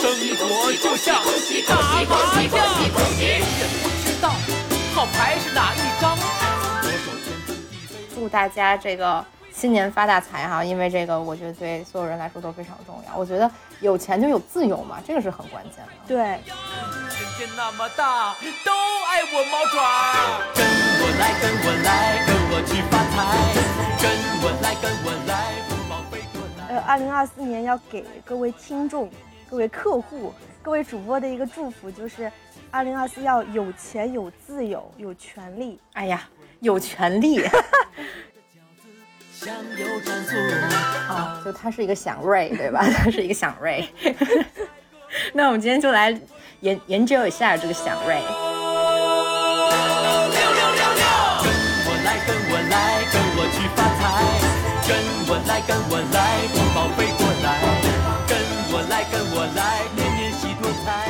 生活就像打麻将，谁也不知道好牌是哪一张。祝大家这个新年发大财哈！因为这个，我觉得对所有人来说都非常重要。我觉得有钱就有自由嘛，这个是很关键的。对，世界那么大，都爱我猫爪。跟我来，跟我来，跟我去发财。跟我来，跟我来。呃，二零二四年要给各位听众、各位客户、各位主播的一个祝福，就是二零二四要有钱、有自由、有权利。哎呀，有权利香油沾醋。啊！就他是一个响瑞，对吧？他是一个响瑞。那我们今天就来研研究一下这个响瑞。来，跟我来，红包飞过来。跟我来，跟我来，年年喜多财。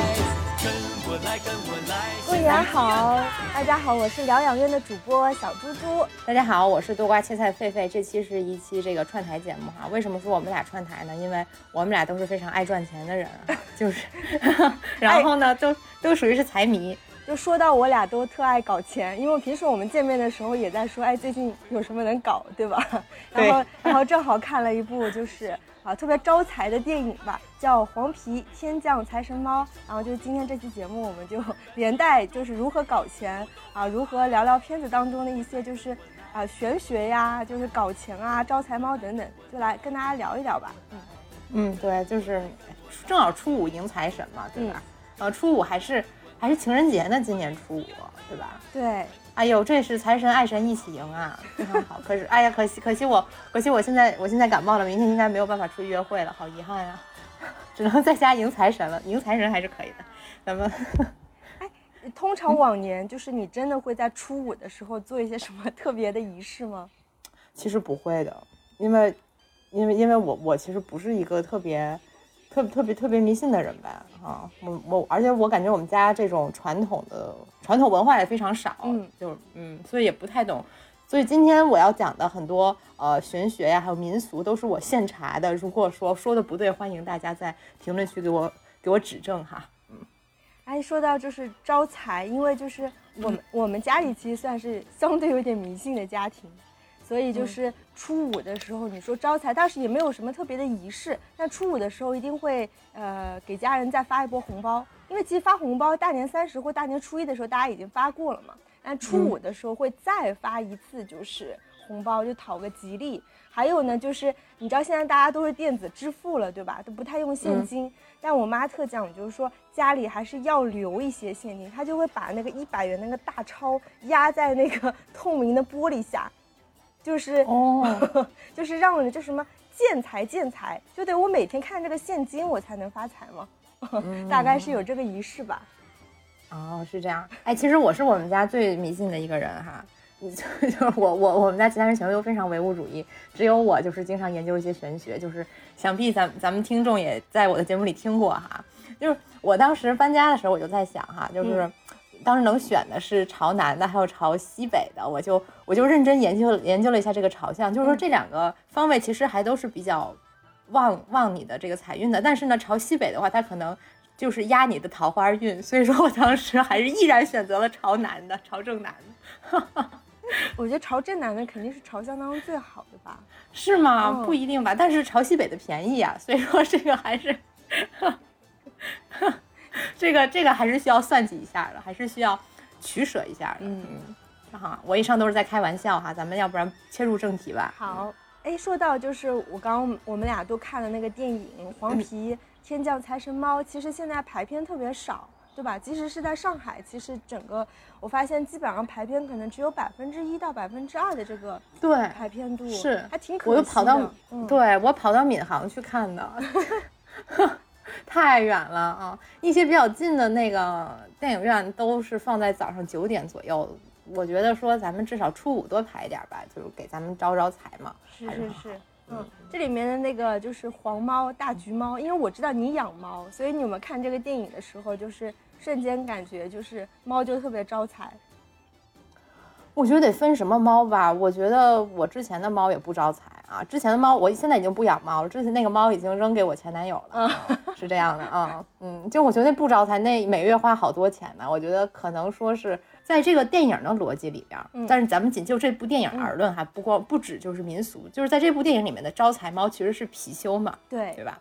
跟我来，跟我来。各位家好，大家好，我是疗养院的主播小猪猪。大家好，我是多瓜切菜狒狒。这期是一期这个串台节目哈。为什么说我们俩串台呢？因为我们俩都是非常爱赚钱的人啊，就是，然后呢，都都属于是财迷。就说到我俩都特爱搞钱，因为平时我们见面的时候也在说，哎，最近有什么能搞，对吧？然后，然后正好看了一部就是啊特别招财的电影吧，叫《黄皮天降财神猫》。然后就今天这期节目，我们就 连带就是如何搞钱啊，如何聊聊片子当中的一些就是啊玄学呀，就是搞钱啊、招财猫等等，就来跟大家聊一聊吧。嗯，嗯，对，就是正好初五迎财神嘛，对吧？呃，初五还是还是情人节呢，今年初五，对吧？对，哎呦，这是财神爱神一起迎啊，非常好。可是，哎呀，可惜可惜我可惜我现在我现在感冒了，明天应该没有办法出去约会了，好遗憾呀、只能在家迎财神了。迎财神还是可以的，咱们哎通常往年就是你真的会在初五的时候做一些什么特别的仪式吗？其实不会的，因为因为因为我我其实不是一个特别特特别特别迷信的人吧，啊，我我而且我感觉我们家这种传统的传统文化也非常少，嗯，就嗯，所以也不太懂。所以今天我要讲的很多呃玄学呀，还有民俗都是我现查的。如果说说的不对，欢迎大家在评论区给我给我指正哈。嗯哎，说到就是招财，因为就是我们、我们家里其实算是相对有点迷信的家庭，所以就是初五的时候，你说招财，当时也没有什么特别的仪式，但初五的时候一定会呃给家人再发一波红包，因为其实发红包大年三十或大年初一的时候大家已经发过了嘛，但初五的时候会再发一次，就是红包，就讨个吉利。还有呢，就是你知道现在大家都是电子支付了，对吧？都不太用现金。但我妈特讲就是说，家里还是要留一些现金，她就会把那个一百元那个大钞压在那个 透明的玻璃下，就是哦，就是让人就什么见财见财，就得我每天看这个现金我才能发财嘛，大概是有这个仪式吧。哦，是这样。哎，其实我是我们家最迷信的一个人哈。就 就是我我我们家其他人全都非常唯物主义，只有我就是经常研究一些玄学，就是想必咱咱们听众也在我的节目里听过哈。就是我当时搬家的时候，我就在想哈，就是当时能选的是朝南的，还有朝西北的，我就我就认真研究研究了一下这个朝向，就是说这两个方位其实还都是比较旺旺你的这个财运的，但是呢，朝西北的话，它可能就是压你的桃花运，所以说我当时还是毅然选择了朝南的，朝正南的。我觉得朝正南的肯定是朝向当中最好的吧。是吗？哦不一定吧，但是朝西北的便宜啊，所以说这个还是，这个这个还是需要算计一下的，还是需要取舍一下的。嗯嗯，哈，我以上都是在开玩笑哈，咱们要不然切入正题吧。好，哎，说到就是我刚刚我们俩都看了那个电影《黄皮天降财神猫》，其实现在排片特别少，对吧？即使是在上海，其实整个我发现基本上排片可能只有百分之一到百分之二的这个对，排片度，是还挺可惜的。我又跑到，嗯，对我跑到闵行去看的，太远了啊！一些比较近的那个电影院都是放在早上九点左右。我觉得说咱们至少初五多排一点吧，就是给咱们招招财嘛。是是是。嗯，这里面的那个就是黄猫、大橘猫，因为我知道你养猫，所以你们看这个电影的时候，就是瞬间感觉就是猫就特别招财。我觉得得分什么猫吧。我觉得我之前的猫也不招财啊，之前的猫我现在已经不养猫了，之前那个猫已经扔给我前男友了，是这样的啊，嗯，就我觉得不招财，那每月花好多钱呢。我觉得可能说是在这个电影的逻辑里边，但是咱们仅就这部电影而论，还不光不止就是民俗，就是在这部电影里面的招财猫其实是貔貅嘛，对对吧？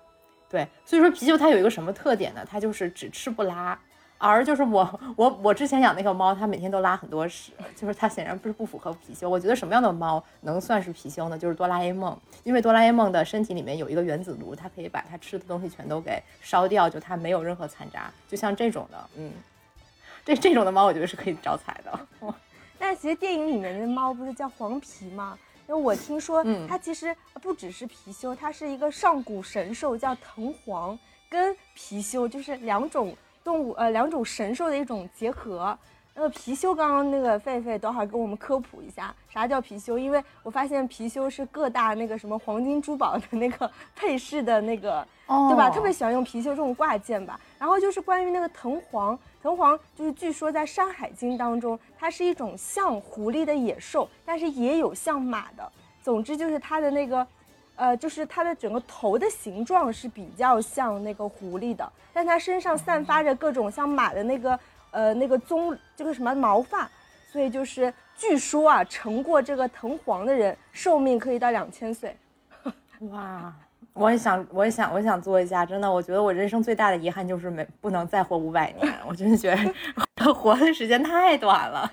对，所以说貔貅它有一个什么特点呢？它就是只吃不拉。而就是我我我之前养那个猫，它每天都拉很多屎，就是它显然不是不符合貔貅。我觉得什么样的猫能算是貔貅呢？就是哆啦 A 梦，因为哆啦 A 梦的身体里面有一个原子炉，它可以把它吃的东西全都给烧掉，就它没有任何残渣。就像这种的，嗯，这这种的猫，我觉得是可以招财的。但其实电影里面的猫不是叫黄皮吗？因为我听说它其实不只是貔貅，它是一个上古神兽，叫藤黄，跟貔貅就是两种。动物呃两种神兽的一种结合。那个貔貅，刚刚那个狒狒等会儿给我们科普一下啥叫貔貅，因为我发现貔貅是各大那个什么黄金珠宝的那个配饰的那个，对吧？特别喜欢用貔貅这种挂件吧。然后就是关于那个藤黄，藤黄就是据说在《山海经》当中，它是一种像狐狸的野兽，但是也有像马的。总之就是它的那个。呃，就是它的整个头的形状是比较像那个狐狸的，但它身上散发着各种像马的那个呃那个棕这个什么毛发，所以就是据说啊，乘过这个藤黄的人寿命可以到两千岁。哇，我也想，我也想，我想做一下，真的，我觉得我人生最大的遗憾就是没不能再活五百年，我真的觉得 活的时间太短了。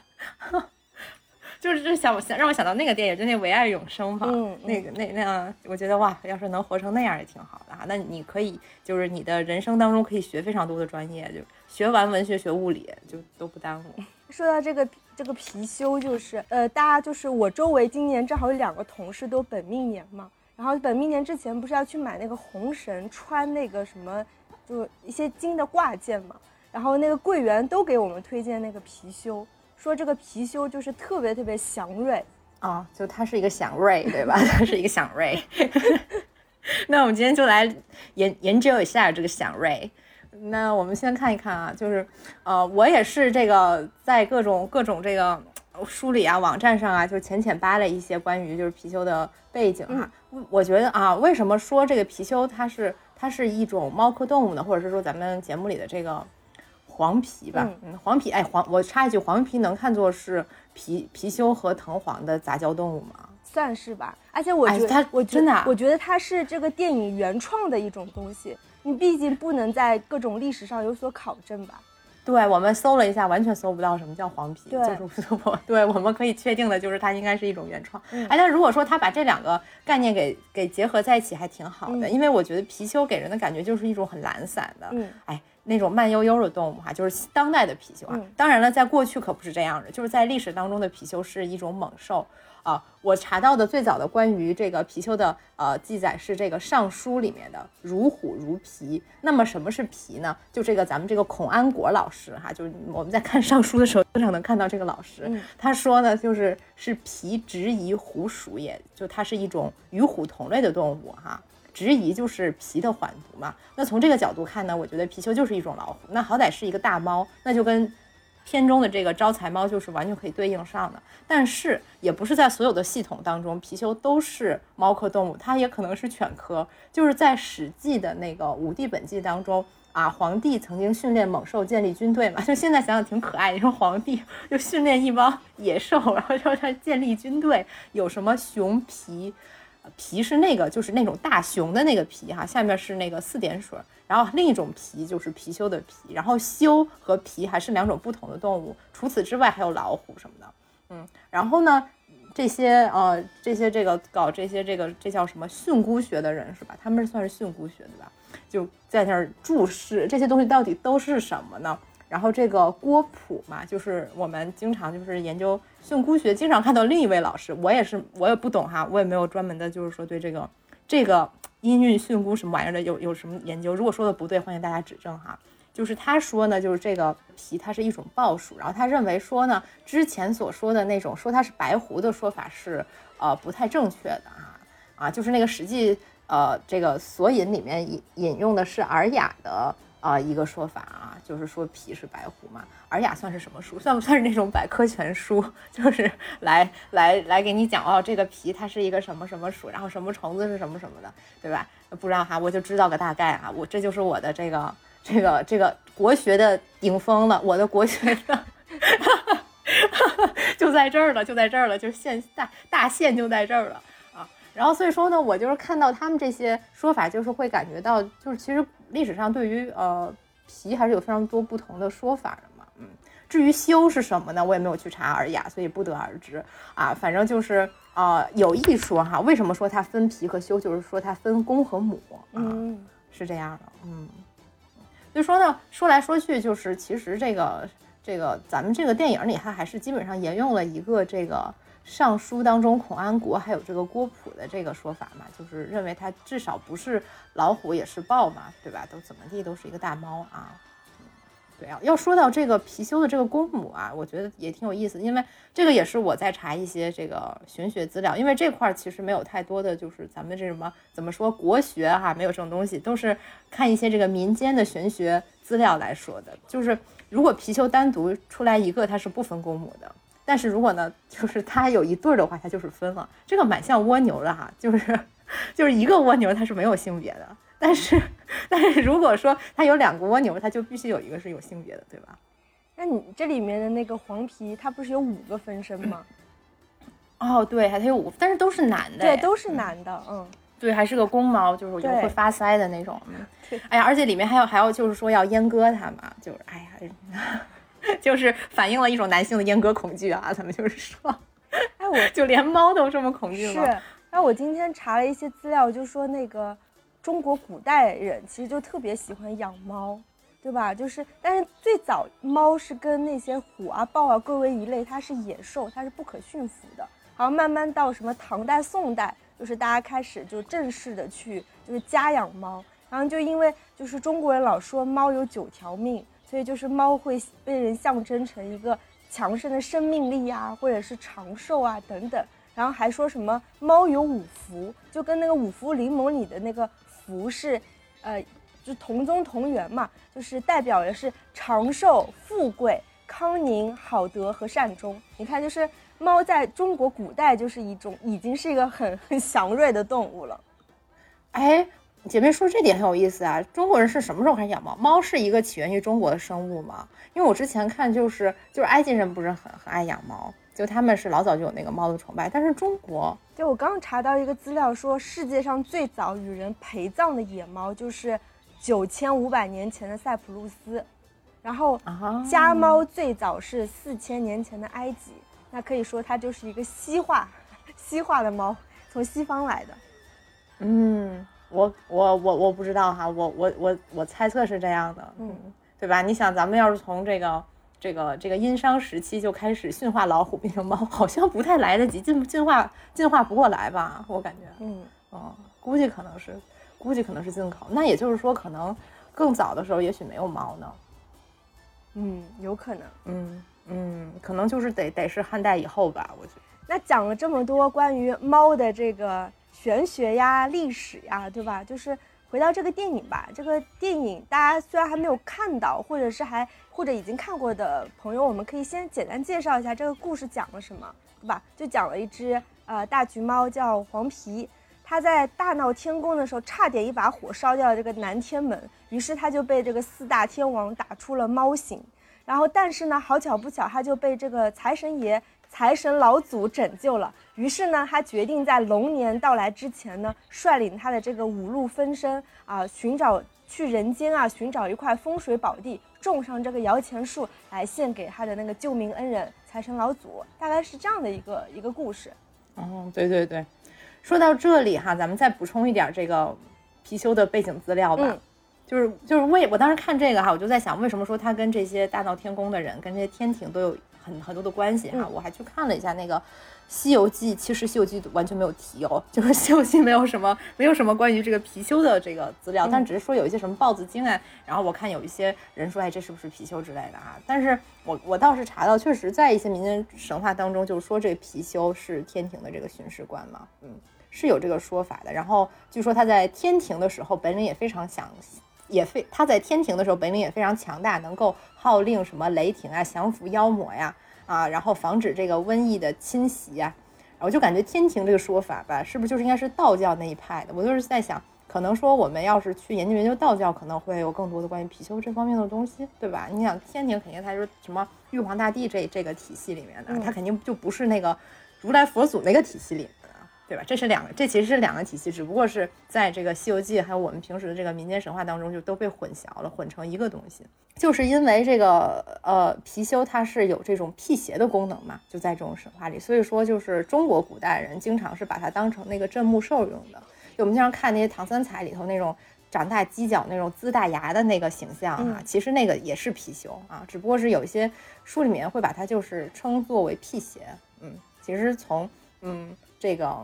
就是就想想让我想到那个电影，就那《唯爱永生》嘛，那个那那样，我觉得哇，要是能活成那样也挺好的哈。那你可以就是你的人生当中可以学非常多的专业，就学完文学学物理就都不耽误。说到这个这个貔貅，就是呃，大家就是我周围今年正好有两个同事都本命年嘛，然后本命年之前不是要去买那个红绳穿那个什么，就一些金的挂件嘛，然后那个柜员都给我们推荐那个貔貅。说这个貔貅就是特别特别祥瑞啊，就它是一个祥瑞，对吧？它是一个祥瑞。那我们今天就来研研究一下这个祥瑞。那我们先看一看啊，就是呃，我也是这个在各种各种这个书里啊、网站上啊，就浅浅扒了一些关于就是貔貅的背景啊。我觉得啊，为什么说这个貔貅它是它是一种猫科动物呢？或者是说咱们节目里的这个。黄皮吧，嗯，黄皮，哎，黄，我插一句，黄皮能看作是貔貔貅和藤黄的杂交动物吗？算是吧，而且我觉得，我真的，我觉得它是这个电影原创的一种东西。你毕竟不能在各种历史上有所考证吧？对，我们搜了一下，完全搜不到什么叫黄皮，就是我，对，我们可以确定的就是它应该是一种原创。哎，但如果说它把这两个概念给给结合在一起，还挺好的，因为我觉得貔貅给人的感觉就是一种很懒散的，嗯，哎。那种慢悠悠的动物哈，就是当代的貔貅啊。当然了，在过去可不是这样的，就是在历史当中的貔貅是一种猛兽啊。我查到的最早的关于这个貔貅的呃记载是这个《尚书》里面的“如虎如皮”。那么什么是皮呢？就这个咱们这个孔安国老师哈，就是我们在看《尚书》的时候经常能看到这个老师，他说呢，就是是皮直夷虎属，也就它是一种与虎同类的动物哈。直夷就是皮的缓读嘛，那从这个角度看呢，我觉得貔貅就是一种老虎，那好歹是一个大猫，那就跟片中的这个招财猫就是完全可以对应上的。但是也不是在所有的系统当中，貔貅都是猫科动物，它也可能是犬科。就是在《史记》的那个《五帝本纪》当中啊，皇帝曾经训练猛兽建立军队嘛，就现在想想挺可爱。你说皇帝就训练一帮野兽，然后叫他建立军队，有什么熊皮？皮是那个，就是那种大熊的那个皮哈，下面是那个四点水，然后另一种皮就是貔貅的皮，然后貅和皮还是两种不同的动物。除此之外还有老虎什么的，嗯，然后呢，这些呃这些这个搞这些这个这叫什么训诂学的人是吧？他们算是训诂学对吧？就在那儿注释这些东西到底都是什么呢？然后这个郭璞嘛，就是我们经常就是研究训诂学，经常看到另一位老师，我也是我也不懂哈，我也没有专门的，就是说对这个这个音韵训诂什么玩意儿的有有什么研究。如果说的不对，欢迎大家指正哈。就是他说呢，就是这个皮它是一种豹属，然后他认为说呢，之前所说的那种说它是白狐的说法是呃不太正确的啊啊，就是那个实际呃这个索引里面引引用的是尔雅的。啊、一个说法啊，就是说皮是白虎嘛。尔雅算是什么书？算不算是那种百科全书？就是来来来给你讲哦，这个皮它是一个什么什么属，然后什么虫子是什么什么的，对吧？不知道哈，我就知道个大概啊。我这就是我的这个这个这个国学的顶峰了，我的国学的。就在这儿了，就在这儿了，就是现大大线就在这儿了。然后所以说呢，我就是看到他们这些说法，就是会感觉到，就是其实历史上对于呃皮还是有非常多不同的说法的嘛。嗯，至于修是什么呢，我也没有去查尔雅，所以不得而知啊。反正就是呃有一说哈，为什么说它分皮和修，就是说它分公和母啊，嗯是这样的，嗯。所以说呢，说来说去就是其实这个。这个咱们这个电影里，它还是基本上沿用了一个这个《尚书》当中孔安国还有这个郭璞的这个说法嘛，就是认为它至少不是老虎也是豹嘛，对吧？都怎么地都是一个大猫啊。对啊，要说到这个貔貅的这个公母啊，我觉得也挺有意思，因为这个也是我在查一些这个玄学资料，因为这块其实没有太多的就是咱们这什么怎么说国学哈，没有这种东西，都是看一些这个民间的玄学资料来说的，就是如果貔貅单独出来一个，它是不分公母的，但是如果呢，就是它有一对儿的话，它就是分了，这个蛮像蜗牛的哈，就是就是一个蜗牛它是没有性别的。但是，但是如果说它有两个蜗牛，它就必须有一个是有性别的，对吧？那你这里面的那个黄皮，它不是有五个分身吗？哦，对，还它有五，但是都是男的，对，都是男的，嗯，对，还是个公猫，就是我觉得会发腮的那种。哎呀，而且里面还有还有就是说要阉割它嘛，就是哎呀，就是反映了一种男性的阉割恐惧啊，他们就是说，哎，我就连猫都这么恐惧吗是吗？，哎，我今天查了一些资料，就说那个中国古代人其实就特别喜欢养猫，对吧？就是，但是最早猫是跟那些虎啊、豹啊归为一类，它是野兽，它是不可驯服的。然后慢慢到什么唐代、宋代，就是大家开始就正式的去就是家养猫，然后就因为就是中国人老说猫有九条命，所以就是猫会被人象征成一个强盛的生命力啊，或者是长寿啊等等。然后还说什么猫有五福，就跟那个五福临门里的那个福是，呃，就同宗同源嘛，就是代表的是长寿、富贵、康宁、好德和善终。你看，就是猫在中国古代就是一种已经是一个很很祥瑞的动物了。哎，姐妹说这点很有意思啊！中国人是什么时候开始养猫？猫是一个起源于中国的生物吗？因为我之前看就是就是埃及人不是很很爱养猫，就他们是老早就有那个猫的崇拜，但是中国就我刚刚查到一个资料说，世界上最早与人陪葬的野猫就是九千五百年前的塞浦路斯，然后啊家猫最早是四千年前的埃及，那可以说它就是一个西化西化的猫，从西方来的。嗯，我我我我不知道哈，我我我我猜测是这样的，嗯，对吧？你想，咱们要是从这个这个这个殷商时期就开始驯化老虎变成猫，好像不太来得及，进进化进化不过来吧？我感觉，嗯，嗯，估计可能是，估计可能是进口。那也就是说，可能更早的时候也许没有猫呢，嗯，有可能。嗯嗯，可能就是得得是汉代以后吧，我觉得。那讲了这么多关于猫的这个玄学呀、历史呀，对吧？就是回到这个电影吧。这个电影大家虽然还没有看到，或者是还或者已经看过的朋友，我们可以先简单介绍一下这个故事讲了什么，对吧？就讲了一只呃大橘猫叫黄皮，它在大闹天宫的时候，差点一把火烧掉了这个南天门，于是它就被这个四大天王打出了猫形。然后，但是呢，好巧不巧，他就被这个财神爷、财神老祖拯救了。于是呢，他决定在龙年到来之前呢，率领他的这个五路分身啊，寻找去人间啊，寻找一块风水宝地，种上这个摇钱树，来献给他的那个救命恩人财神老祖。大概是这样的一个一个故事。哦，对对对，说到这里哈，咱们再补充一点这个貔貅的背景资料吧。嗯就是就是为我当时看这个哈，我就在想，为什么说他跟这些大闹天宫的人，跟这些天庭都有很很多的关系哈？嗯我还去看了一下那个《西游记》，其实《西游记》完全没有提哦，就是《西游记》没有什么没有什么关于这个貔貅的这个资料，但只是说有一些什么豹子精啊，然后我看有一些人说，哎，这是不是貔貅之类的啊？但是我我倒是查到，确实在一些民间神话当中，就是说这个貔貅是天庭的这个巡视官嘛，嗯，是有这个说法的。然后据说他在天庭的时候，本领也非常想也非他在天庭的时候本领也非常强大，能够号令什么雷霆啊，降服妖魔呀，啊，然后防止这个瘟疫的侵袭呀。我就感觉天庭这个说法吧，是不是就是应该是道教那一派的？我就是在想，可能说我们要是去研究研究道教，可能会有更多的关于貔貅这方面的东西，对吧？你想天庭肯定它是什么玉皇大帝这这个体系里面的，它肯定就不是那个如来佛祖那个体系里。对吧？这是两个，这其实是两个体系，只不过是在这个《西游记》还有我们平时的这个民间神话当中，就都被混淆了，混成一个东西。就是因为这个呃貔貅它是有这种辟邪的功能嘛，就在这种神话里，所以说就是中国古代人经常是把它当成那个镇墓兽用的。就我们经常看那些唐三彩里头那种长大犄角、那种龇大牙的那个形象啊，其实那个也是貔貅啊，只不过是有一些书里面会把它就是称作为辟邪。嗯，其实从嗯这个。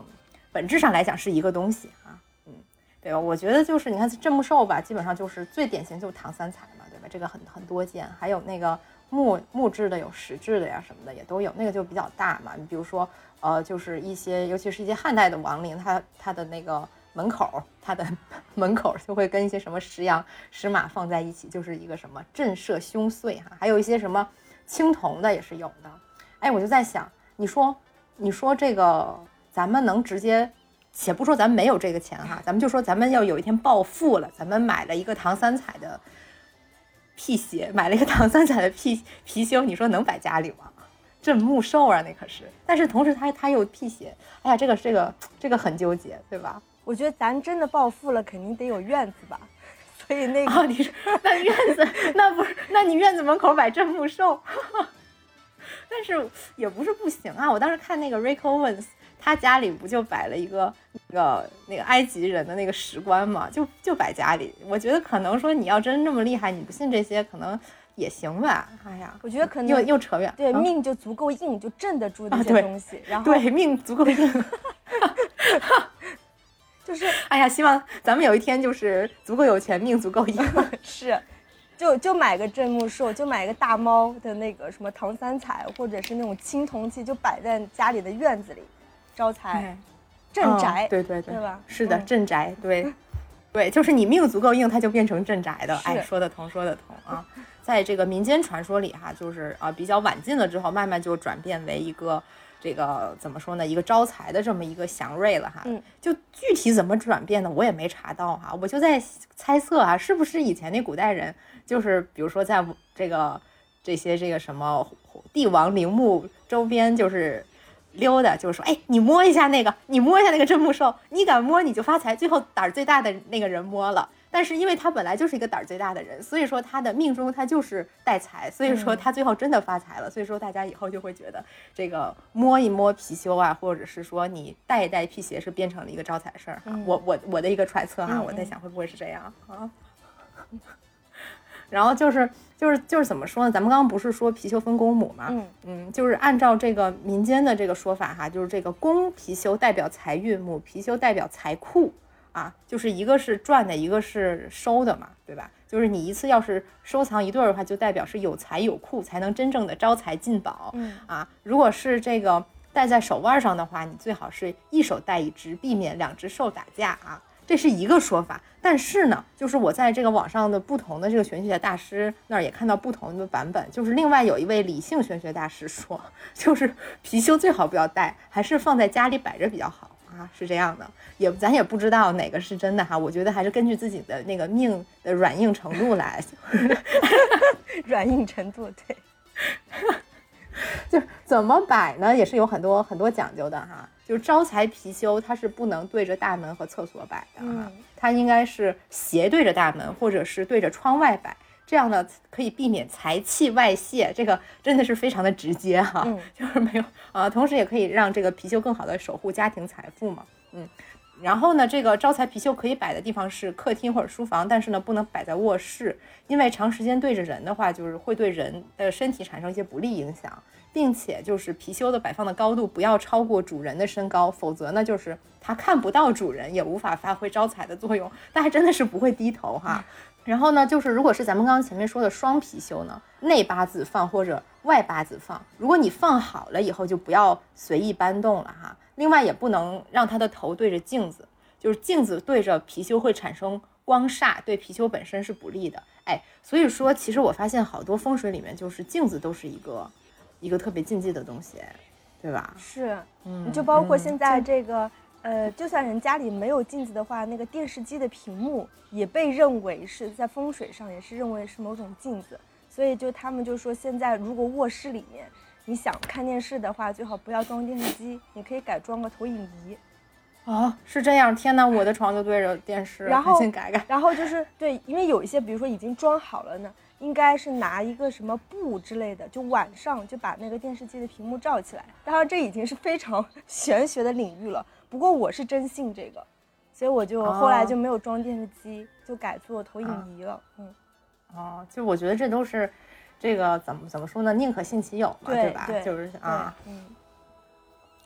本质上来讲是一个东西啊，嗯，对吧？我觉得就是你看镇墓兽吧，基本上就是最典型就是唐三彩嘛，对吧？这个很很多见，还有那个木木质的，有石质的呀什么的也都有，那个就比较大嘛。你比如说，呃，就是一些尤其是一些汉代的亡灵，它它的那个门口，它的 门口就会跟一些什么石羊、石马放在一起，就是一个什么震慑凶祟哈。还有一些什么青铜的也是有的。哎，我就在想，你说你说这个。咱们能直接，且不说咱们没有这个钱哈，咱们就说咱们要有一天暴富了，咱们买了一个唐三彩的辟邪，买了一个唐三彩的辟貔貅，你说能摆家里吗？镇木兽啊，那可是。但是同时他他又辟邪，哎呀，这个这个这个很纠结，对吧？我觉得咱真的暴富了，肯定得有院子吧。所以那个，你说那院子，那不是，那你院子门口摆镇墓兽，但是也不是不行啊。我当时看那个 Rick Owens。他家里不就摆了一个那个那个埃及人的那个石棺嘛，就就摆家里。我觉得可能说你要真那么厉害，你不信这些可能也行吧。哎呀，我觉得可能又又扯远。对，命就足够硬，就镇得住那些东西。然后对命足够硬，就是哎呀，希望咱们有一天就是足够有钱，命足够硬。是，就就买个镇墓兽，就买个大猫的那个什么唐三彩，或者是那种青铜器，就摆在家里的院子里。招财，镇宅，对对对，对吧？是的，镇宅，对，对，就是你命足够硬，它就变成镇宅的。哎，说得通，说得通啊！在这个民间传说里，哈，就是啊，比较晚近了之后，慢慢就转变为一个这个怎么说呢？一个招财的这么一个祥瑞了哈。嗯，就具体怎么转变的，我也没查到哈。我就在猜测啊，是不是以前那古代人，就是比如说在这个这些这个什么帝王陵墓周边，就是。溜达就是说，哎，你摸一下那个，你摸一下那个镇墓兽，你敢摸你就发财。最后胆儿最大的那个人摸了，但是因为他本来就是一个胆儿最大的人，所以说他的命中他就是带财，所以说他最后真的发财了。所以说大家以后就会觉得这个摸一摸貔貅啊，或者是说你带一带辟邪是变成了一个招财事儿。我我我的一个揣测哈，我在想会不会是这样啊？然后就是就是就是怎么说呢？咱们刚刚不是说貔貅分公母嘛？嗯嗯，就是按照这个民间的这个说法哈，就是这个公貔貅代表财运，母貔貅代表财库啊，就是一个是赚的，一个是收的嘛，对吧？就是你一次要是收藏一对儿的话，就代表是有财有库，才能真正的招财进宝。嗯啊，如果是这个戴在手腕上的话，你最好是一手戴一只，避免两只兽打架啊。这是一个说法，但是呢，就是我在这个网上的不同的这个玄学大师那儿也看到不同的版本。就是另外有一位理性玄学大师说，就是貔貅最好不要带，还是放在家里摆着比较好啊，是这样的。也咱也不知道哪个是真的哈，我觉得还是根据自己的那个命的软硬程度来。软硬程度对，就怎么摆呢，也是有很多很多讲究的哈。就是招财貔貅，它是不能对着大门和厕所摆的哈，它应该是斜对着大门，或者是对着窗外摆，这样呢可以避免财气外泄。这个真的是非常的直接哈，就是没有啊，同时也可以让这个貔貅更好的守护家庭财富嘛，嗯。然后呢，这个招财貔貅可以摆的地方是客厅或者书房，但是呢不能摆在卧室，因为长时间对着人的话，就是会对人的身体产生一些不利影响。并且就是貔貅的摆放的高度不要超过主人的身高，否则呢，就是它看不到主人，也无法发挥招财的作用。但还真的是不会低头哈。然后呢，就是如果是咱们刚刚前面说的双貔貅呢，内八字放或者外八字放，如果你放好了以后，就不要随意搬动了哈。另外也不能让它的头对着镜子，就是镜子对着貔貅会产生。光煞对貔貅本身是不利的。哎，所以说其实我发现好多风水里面就是镜子都是一个一个特别禁忌的东西，对吧？是，嗯，就包括现在嗯这个，呃，就算人家里没有镜子的话，那个电视机的屏幕也被认为是在风水上也是认为是某种镜子，所以就他们就说，现在如果卧室里面你想看电视的话，最好不要装电视机，你可以改装个投影仪。哦，是这样。天哪，我的床就对着电视，然后先改改。然后就是对，因为有一些比如说已经装好了呢，应该是拿一个什么布之类的，就晚上就把那个电视机的屏幕罩起来。当然这已经是非常玄学的领域了，不过我是真信这个，所以我就后来哦就没有装电视机，就改做投影仪了。嗯，哦，就我觉得这都是这个怎么怎么说呢？宁可信其有嘛，吧？对对就是啊。嗯，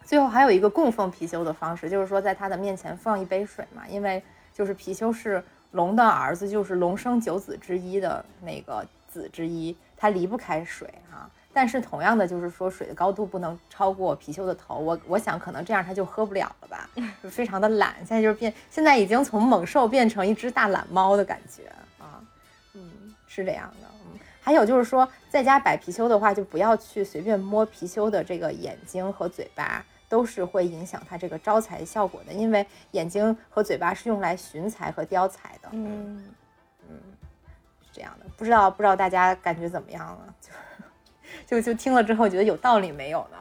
最后还有一个供奉貔貅的方式，就是说在他的面前放一杯水嘛，因为就是貔貅是龙的儿子，就是龙生九子之一的那个子之一，他离不开水啊。但是同样的，就是说水的高度不能超过貔貅的头。我我想可能这样它就喝不了了吧，就非常的懒。现在就是变，现在已经从猛兽变成一只大懒猫的感觉啊。嗯，是这样的。嗯，还有就是说，在家摆貔貅的话，就不要去随便摸貔貅的这个眼睛和嘴巴，都是会影响它这个招财效果的。因为眼睛和嘴巴是用来寻财和雕财的。嗯嗯，是这样的。不知道不知道大家感觉怎么样了？就 就就听了之后觉得有道理没有呢？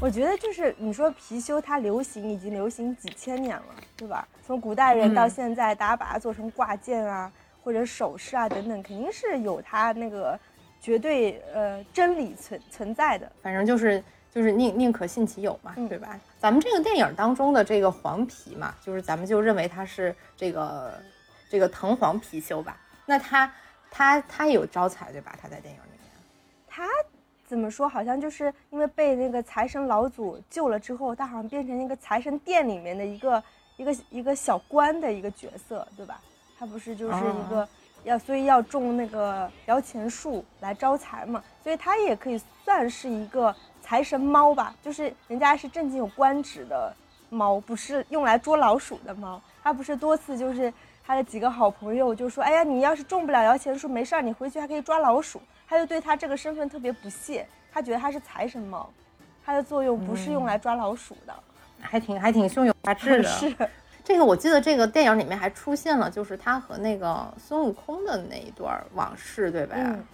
我觉得就是你说貔貅它流行已经流行几千年了，对吧？从古代人到嗯现在，大家把它做成挂件啊，或者首饰啊等等，肯定是有它那个绝对呃真理存存在的。反正就是就是宁宁可信其有嘛，嗯对吧？咱们这个电影当中的这个黄皮嘛，就是咱们就认为它是这个这个藤黄貔貅吧？那它它它有招财对吧？它在电影里面。它怎么说？好像就是因为被那个财神老祖救了之后，他好像变成一个财神殿里面的一个一个一个小官的一个角色，对吧？他不是就是一个、要，所以要种那个摇钱树来招财嘛，所以他也可以算是一个财神猫吧，就是人家是正经有官职的猫，不是用来捉老鼠的猫。他不是多次就是他的几个好朋友就说：“哎呀，你要是种不了摇钱树，没事儿，你回去还可以抓老鼠。”他就对他这个身份特别不屑，他觉得他是财神猫，它的作用不是用来抓老鼠的。还挺还挺胸有大志的。是，这个我记得这个电影里面还出现了，就是他和那个孙悟空的那一段往事，对吧？嗯，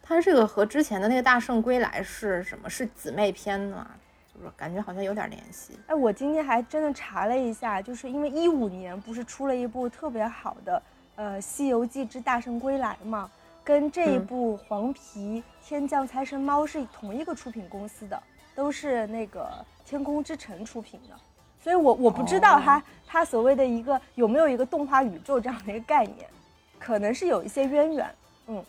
他这个和之前的那个《大圣归来》是什么？是姊妹篇嘛？就是感觉好像有点联系。哎，我今天还真的查了一下，就是因为一五年不是出了一部特别好的呃《西游记之大圣归来》嘛，跟这一嗯部《黄皮天降财神猫》是同一个出品公司的，都是那个天空之城出品的。所以我我不知道它、哦它所谓的一个有没有一个动画宇宙这样的一个概念，可能是有一些渊源。嗯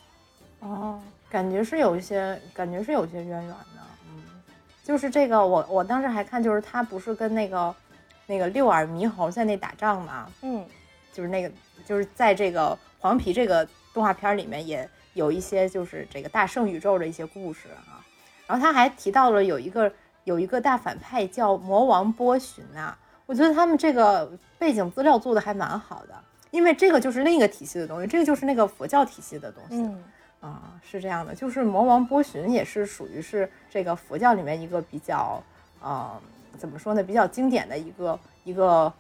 哦，感觉是有一些，感觉是有一些渊源的。嗯，就是这个，我我当时还看，就是他不是跟那个那个六耳猕猴在那打仗吗，嗯就是那个就是在这个黄皮这个动画片里面也有一些就是这个大圣宇宙的一些故事啊。然后他还提到了有一个有一个大反派叫魔王波旬呐、我觉得他们这个背景资料做的还蛮好的，因为这个就是另一个体系的东西，这个就是那个佛教体系的东西。嗯啊，是这样的，就是魔王波旬也是属于是这个佛教里面一个比较，呃，怎么说呢，比较经典的一个一个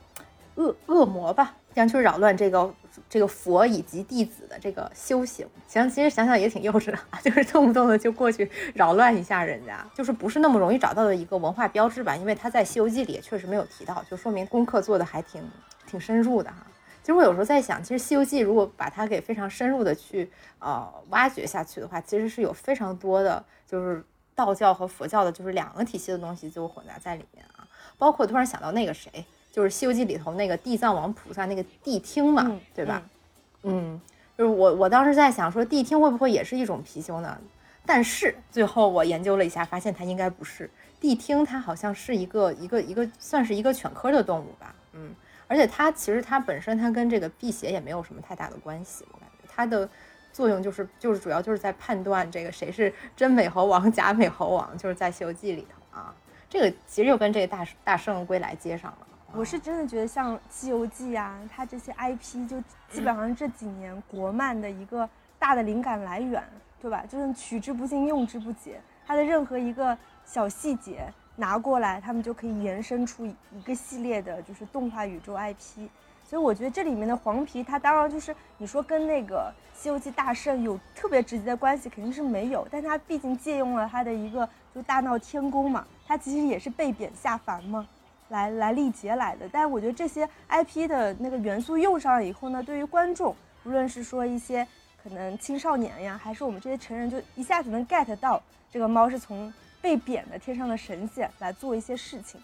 恶恶魔吧，这样去扰乱这个这个佛以及弟子的这个修行。行，其实想想也挺幼稚的啊，就是动不动的就过去扰乱一下人家，就是不是那么容易找到的一个文化标志吧？因为他在《西游记》里也确实没有提到，就说明功课做的还挺挺深入的哈。其实我有时候在想，其实《西游记》如果把它给非常深入的去呃挖掘下去的话，其实是有非常多的，就是道教和佛教的，就是两个体系的东西就混杂在里面啊。包括突然想到那个谁，就是《西游记》里头那个地藏王菩萨那个谛听嘛，嗯对吧？嗯，就是我我当时在想说，谛听会不会也是一种貔貅呢？但是最后我研究了一下，发现它应该不是。谛听它好像是一个一个一个算是一个犬科的动物吧，嗯。而且它其实它本身它跟这个辟邪也没有什么太大的关系，我感觉它的作用就是就是主要就是在判断这个谁是真美猴王假美猴王，就是在《西游记》里头啊。这个其实又跟这个大大圣归来接上了，我是真的觉得像《西游记》啊，它这些 IP 就基本上这几年国漫的一个大的灵感来源，对吧？就是取之不尽，用之不竭。它的任何一个小细节拿过来，他们就可以延伸出一个系列的，就是动画宇宙 IP。所以我觉得这里面的黄皮，它当然就是你说跟那个《西游记》大圣有特别直接的关系，肯定是没有。但它毕竟借用了他的一个就大闹天宫嘛，它其实也是被贬下凡嘛，来来历劫来的。但是我觉得这些 IP 的那个元素用上了以后呢，对于观众，无论是说一些可能青少年呀，还是我们这些成人，就一下子能 get 到这个猫是从被贬的天上的神仙来做一些事情，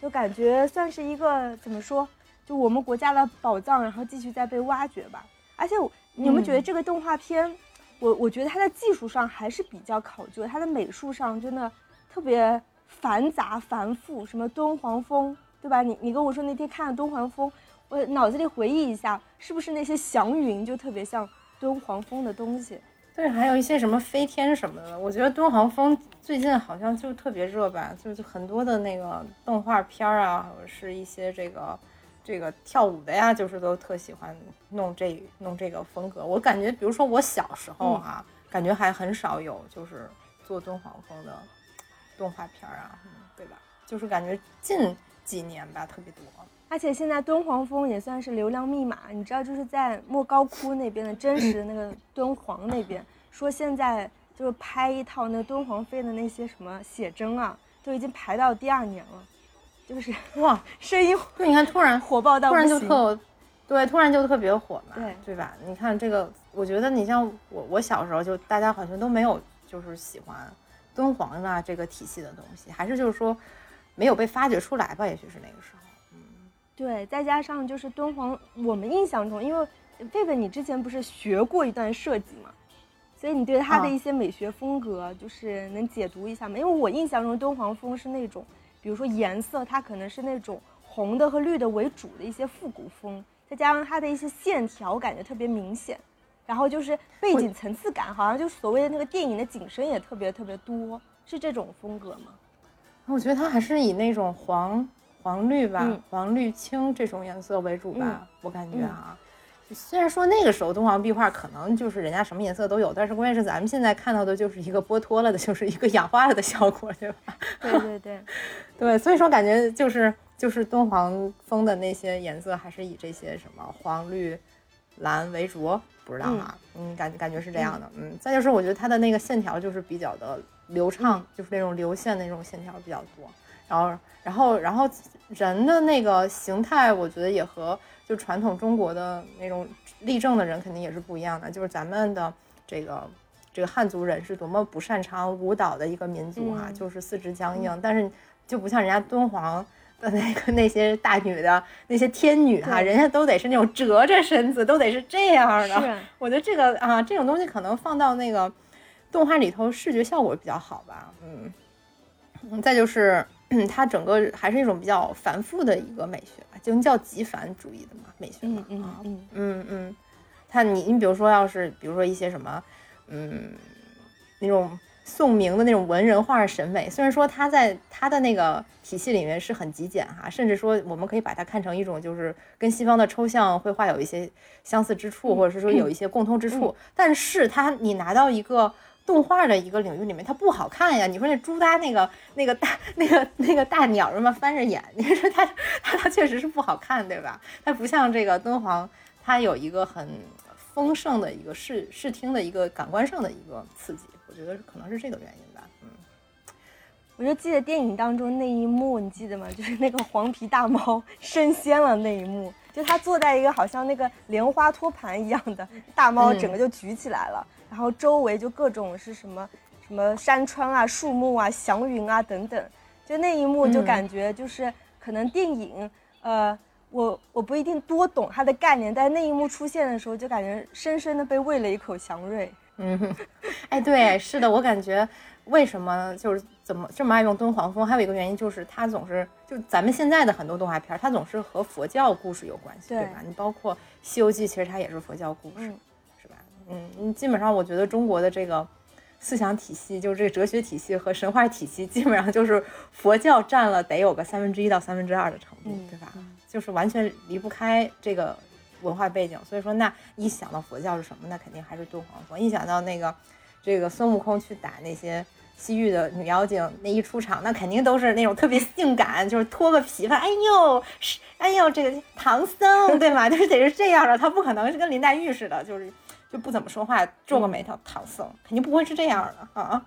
就感觉算是一个怎么说？就我们国家的宝藏，然后继续在被挖掘吧。而且，你们觉得这个动画片，我我觉得它的技术上还是比较考究，它的美术上真的特别繁杂繁复。什么敦煌风，对吧？你你跟我说那天看了敦煌风，我脑子里回忆一下，是不是那些祥云就特别像敦煌风的东西？对，还有一些什么飞天什么的。我觉得敦煌风最近好像就特别热吧，就是很多的那个动画片啊，或者是一些这个。这个跳舞的呀，就是都特喜欢弄这弄这个风格。我感觉，比如说我小时候哈，感觉还很少有就是做敦煌风的动画片啊，对吧？就是感觉近几年吧特别多。而且现在敦煌风也算是流量密码，你知道，就是在莫高窟那边的真实的那个敦煌那边，说现在就是拍一套那敦煌飞的那些什么写真啊，都已经排到第二年了。就是哇，声音对，你看突然火爆到突然就特，对，突然就特别火嘛，对对吧？你看这个，我觉得你像我，我小时候就大家好像都没有就是喜欢敦煌啊这个体系的东西，还是就是说没有被发掘出来吧？也许是那个时候，嗯，对，再加上就是敦煌，我们印象中，因为贝贝你之前不是学过一段设计嘛，所以你对它的一些美学风格就是能解读一下吗？因为我印象中敦煌风是那种。比如说颜色，它可能是那种红的和绿的为主的一些复古风，再加上它的一些线条感觉特别明显，然后就是背景层次感，好像就所谓的那个电影的景深也特别特别多，是这种风格吗？我觉得它还是以那种黄黄绿吧，黄绿青这种颜色为主吧，我感觉啊。虽然说那个时候敦煌壁画可能就是人家什么颜色都有，但是关键是咱们现在看到的就是一个剥脱了的，就是一个氧化了的效果，对吧？对对对，对，所以说感觉就是就是敦煌风的那些颜色还是以这些什么黄绿蓝为主，不知道啊，嗯，感感觉是这样的，嗯，再就是我觉得它的那个线条就是比较的流畅，就是那种流线的那种线条比较多，然后然后然后人的那个形态，我觉得也和。就传统中国的那种立正的人肯定也是不一样的。就是咱们的这个这个汉族人是多么不擅长舞蹈的一个民族啊，就是四肢僵硬。但是就不像人家敦煌的那个那些大女的那些天女哈，人家都得是那种折着身子，都得是这样的。我觉得这个啊，这种东西可能放到那个动画里头，视觉效果比较好吧。嗯，再就是。它整个还是一种比较繁复的一个美学吧，就叫极繁主义的嘛美学嘛嗯嗯嗯嗯，它你你比如说要是比如说一些什么嗯那种宋明的那种文人画审美，虽然说他在他的那个体系里面是很极简哈，甚至说我们可以把它看成一种就是跟西方的抽象绘画有一些相似之处，或者是说有一些共通之处，但是它你拿到一个。动画的一个领域里面，它不好看呀。你说那朱耷那个那个大那个那个大鸟什么翻着眼，你说它它它确实是不好看，对吧？它不像这个敦煌，它有一个很丰盛的一个视视听的一个感官上的一个刺激。我觉得可能是这个原因吧。嗯，我就记得电影当中那一幕，你记得吗？就是那个黄皮大猫升仙了那一幕，就它坐在一个好像那个莲花托盘一样的大猫，整个就举起来了。然后周围就各种是什么什么山川啊、树木啊、祥云啊等等，就那一幕就感觉就是可能电影，呃，我我不一定多懂它的概念，但那一幕出现的时候就感觉深深的被喂了一口祥瑞。嗯，哎，对，是的，我感觉为什么就是怎么这么爱用敦煌风，还有一个原因就是它总是就咱们现在的很多动画片，它总是和佛教故事有关系，对吧？你包括《西游记》，其实它也是佛教故事。嗯，基本上我觉得中国的这个思想体系，就是这个哲学体系和神话体系，基本上就是佛教占了得有个三分之一到三分之二的程度，对吧？就是完全离不开这个文化背景。所以说，那一想到佛教是什么，那肯定还是敦煌佛。一想到那个这个孙悟空去打那些西域的女妖精，那一出场，那肯定都是那种特别性感，就是脱个皮发，哎呦，是哎呦，这个唐僧，对吧？就是得是这样的，他不可能是跟林黛玉似的，就是。就不怎么说话，皱个眉头，唐僧肯定不会是这样的啊！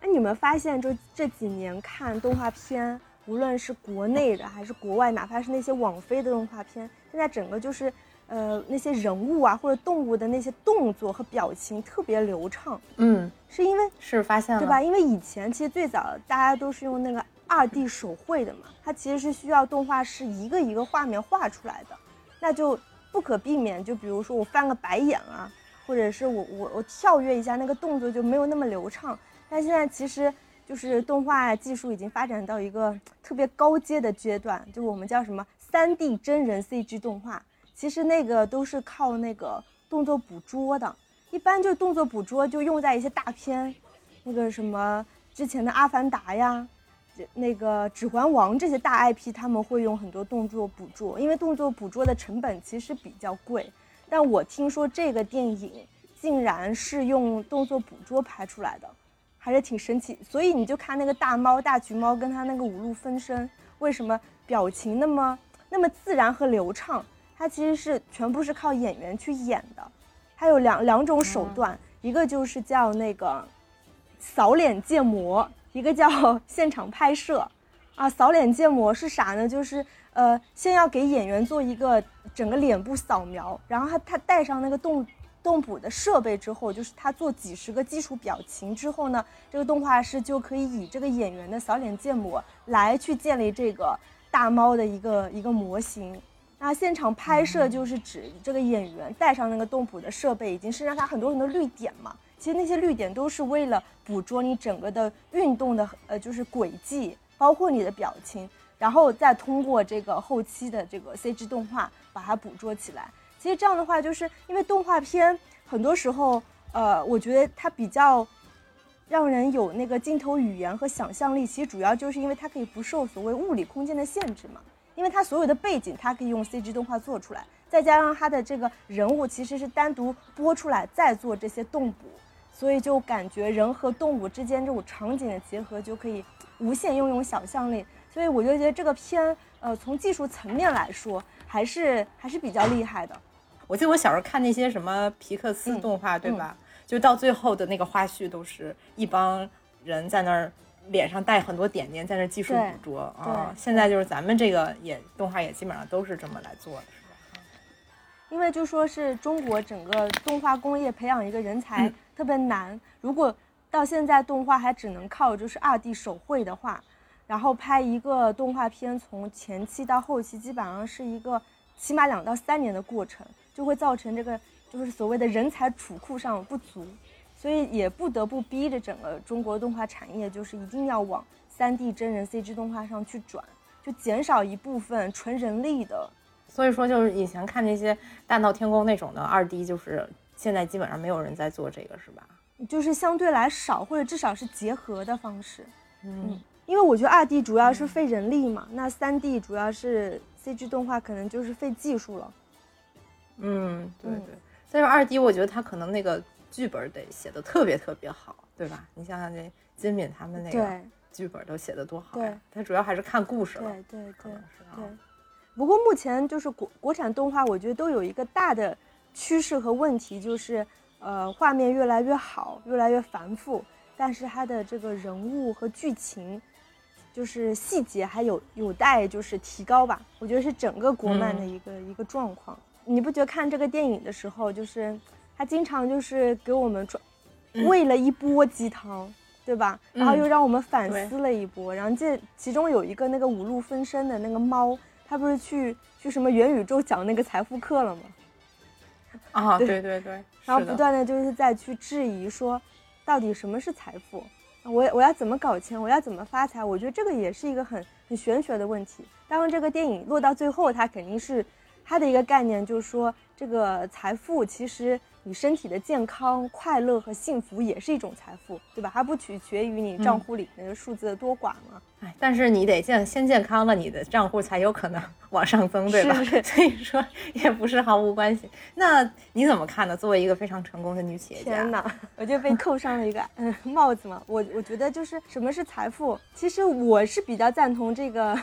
哎，你们发现，就这几年看动画片，无论是国内的还是国外，哪怕是那些网飞的动画片，现在整个就是，呃，那些人物啊或者动物的那些动作和表情特别流畅。嗯，是因为是发现了对吧？因为以前其实最早大家都是用那个二 D 手绘的嘛，它其实是需要动画师一个一个画面画出来的，那就不可避免，就比如说我翻个白眼啊。或者是我我我跳跃一下那个动作就没有那么流畅，但现在其实就是动画技术已经发展到一个特别高阶的阶段，就我们叫什么三 D 真人 CG 动画，其实那个都是靠那个动作捕捉的，一般就动作捕捉就用在一些大片，那个什么之前的《阿凡达》呀，那个《指环王》这些大 IP 他们会用很多动作捕捉，因为动作捕捉的成本其实比较贵。但我听说这个电影竟然是用动作捕捉拍出来的，还是挺神奇。所以你就看那个大猫大橘猫跟它那个五路分身，为什么表情那么那么自然和流畅？它其实是全部是靠演员去演的。它有两两种手段，一个就是叫那个扫脸建模，一个叫 现场拍摄。啊，扫脸建模是啥呢？就是呃，先要给演员做一个整个脸部扫描，然后他他带上那个动动捕的设备之后，就是他做几十个基础表情之后呢，这个动画师就可以以这个演员的扫脸建模来去建立这个大猫的一个一个模型。那现场拍摄就是指这个演员带上那个动捕的设备，已经身上他很多很多绿点嘛。其实那些绿点都是为了捕捉你整个的运动的呃，就是轨迹。包括你的表情，然后再通过这个后期的这个 CG 动画把它捕捉起来。其实这样的话，就是因为动画片很多时候，呃，我觉得它比较让人有那个镜头语言和想象力。其实主要就是因为它可以不受所谓物理空间的限制嘛，因为它所有的背景它可以用 CG 动画做出来，再加上它的这个人物其实是单独播出来再做这些动捕，所以就感觉人和动物之间这种场景的结合就可以。无限拥有想象力，所以我就觉得这个片，呃，从技术层面来说，还是还是比较厉害的。我记得我小时候看那些什么皮克斯动画，对吧？就到最后的那个花絮，都是一帮人在那儿脸上带很多点点，在那技术捕捉啊。现在就是咱们这个也动画也基本上都是这么来做的，是吧？因为就说是中国整个动画工业培养一个人才特别难，如果。到现在动画还只能靠就是二 D 手绘的话，然后拍一个动画片，从前期到后期基本上是一个起码两到三年的过程，就会造成这个就是所谓的人才储库上不足，所以也不得不逼着整个中国动画产业就是一定要往三 D 真人 CG 动画上去转，就减少一部分纯人力的。所以说就是以前看那些大闹天宫那种的二 D，就是现在基本上没有人在做这个，是吧？就是相对来少，或者至少是结合的方式，嗯，因为我觉得二 D 主要是费人力嘛，那三 D 主要是 CG 动画，可能就是费技术了。嗯，对对。再说二 D，我觉得它可能那个剧本得写的特别特别好，对吧？你想想那金敏他们那个剧本都写的多好呀。他主要还是看故事了。对对对对。不过目前就是国国产动画，我觉得都有一个大的趋势和问题，就是。呃，画面越来越好，越来越繁复，但是它的这个人物和剧情，就是细节还有有待就是提高吧。我觉得是整个国漫的一个一个状况。你不觉得看这个电影的时候，就是他经常就是给我们喂了一波鸡汤，对吧？然后又让我们反思了一波。然后这其中有一个那个五路分身的那个猫，它不是去去什么元宇宙讲那个财富课了吗？啊，对对对，然后不断的就是在去质疑说，到底什么是财富？我我要怎么搞钱？我要怎么发财？我觉得这个也是一个很很玄学的问题。当然，这个电影落到最后，它肯定是它的一个概念就是说，这个财富其实你身体的健康、快乐和幸福也是一种财富，对吧？它不取决于你账户里那个数字的多寡嘛。哎，但是你得健先健康了，你的账户才有可能 往上增，对吧？是 所以说也不是毫无关系。那你怎么看呢？作为一个非常成功的女企业家，天哪，我就被扣上了一个嗯帽子嘛。我我觉得就是什么是财富，其实我是比较赞同这个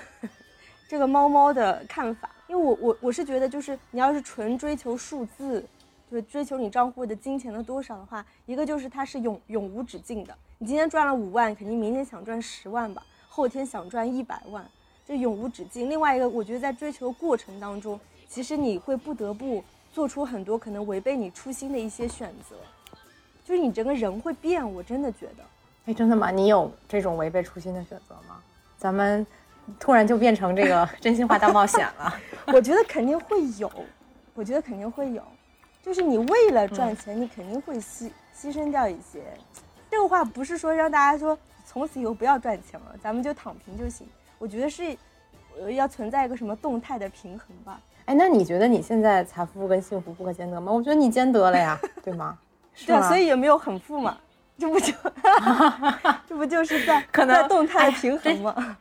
这个猫猫的看法，因为我我我是觉得就是你要是纯追求数字，就是追求你账户的金钱的多少的话，一个就是它是永永无止境的，你今天赚了五万，肯定明天想赚十万吧，后天想赚一百万，这永无止境。另外一个，我觉得在追求过程当中，其实你会不得不做出很多可能违背你初心的一些选择，就是你整个人会变。我真的觉得，哎，真的吗？你有这种违背初心的选择吗？咱们突然就变成这个真心话大冒险了。我觉得肯定会有，我觉得肯定会有，就是你为了赚钱，你肯定会牺牺牲掉一些。这个话不是说让大家说从此以后不要赚钱了，咱们就躺平就行。我觉得是，呃，要存在一个什么动态的平衡吧。哎，那你觉得你现在财富跟幸福不可兼得吗？我觉得你兼得了呀，对吗？对啊，所以也没有很富嘛，这不就 这不就是在 可能在动态平衡吗？哎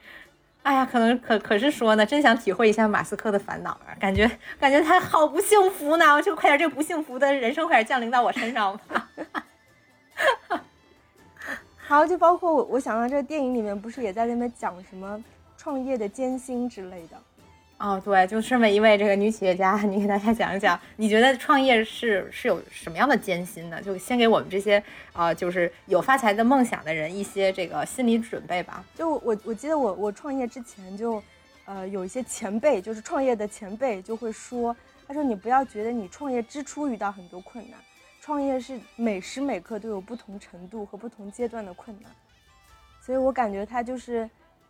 哎呀，可能可可是说呢，真想体会一下马斯克的烦恼啊，感觉感觉他好不幸福呢，就快点这个不幸福的人生快点降临到我身上吧。还有就包括我，我想到这个电影里面不是也在那边讲什么创业的艰辛之类的。哦，对，就身为一位这个女企业家，你给大家讲一讲，你觉得创业是是有什么样的艰辛呢？就先给我们这些呃，就是有发财的梦想的人一些这个心理准备吧。就我我记得我我创业之前就，呃，有一些前辈，就是创业的前辈就会说，他说你不要觉得你创业之初遇到很多困难，创业是每时每刻都有不同程度和不同阶段的困难，所以我感觉他就是，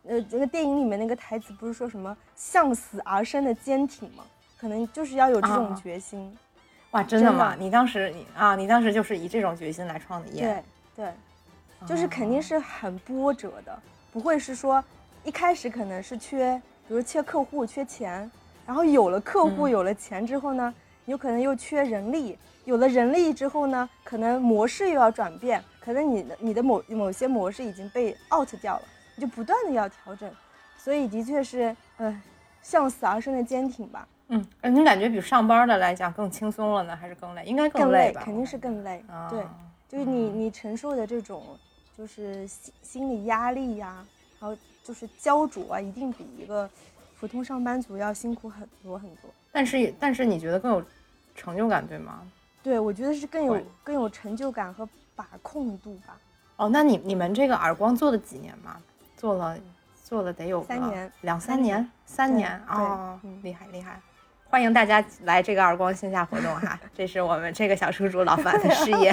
呃，这个电影里面那个台词不是说什么向死而生的坚挺吗？可能就是要有这种啊决心。哇，真的吗？你当时你啊，你当时就是以这种决心来创的业，对对，就是肯定是很波折的，不会是说一开始可能是缺，比如缺客户、缺钱，然后有了客户、嗯有了钱之后呢，有可能又缺人力，有了人力之后呢，可能模式又要转变，可能你的你的某某些模式已经被 out 掉了，你就不断的要调整，所以的确是，呃，向死而生的坚挺吧，嗯，呃你感觉比上班的来讲更轻松了呢，还是更累？应该更累吧？肯定是更累，啊对。就是你你承受的这种就是心心理压力呀、然后就是焦灼啊，一定比一个普通上班族要辛苦很多很多。但是但是你觉得更有成就感，对吗？对，我觉得是更有更有成就感和把控度吧。哦，那你你们这个耳光做了几年吗？做了做了得有三年两三三年年，三年啊哦嗯，厉害厉害！欢迎大家来这个耳光线下活动哈，这是我们这个小叔叔老板的事业。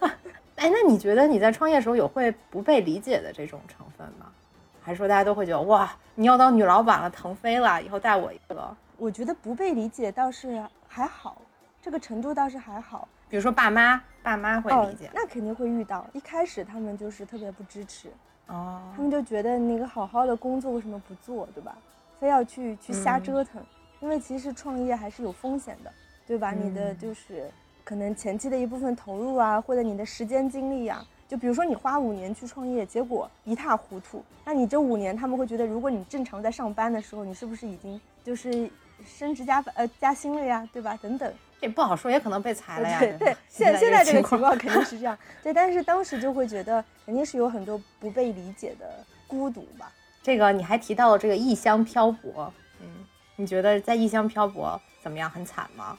哎，那你觉得你在创业的时候有会不被理解的这种成分吗？还是说大家都会觉得哇，你要当女老板了，腾飞了，以后带我一个？我觉得不被理解倒是还好，这个程度倒是还好。比如说爸妈，爸妈会理解哦，那肯定会遇到。一开始他们就是特别不支持，哦他们就觉得那个好好的工作为什么不做，对吧？非要去去瞎嗯折腾，因为其实创业还是有风险的，对吧？你的嗯就是可能前期的一部分投入啊，或者你的时间精力啊，就比如说你花五年去创业，结果一塌糊涂，那你这五年他们会觉得，如果你正常在上班的时候，你是不是已经就是升职加呃加薪了呀，对吧？等等，这不好说，也可能被裁了呀。对对，现现现在这个情情况肯定是这样，对，但是当时就会觉得肯定是有很多不被理解的孤独吧。这个你还提到了这个异乡漂泊，嗯，你觉得在异乡漂泊怎么样？很惨吗？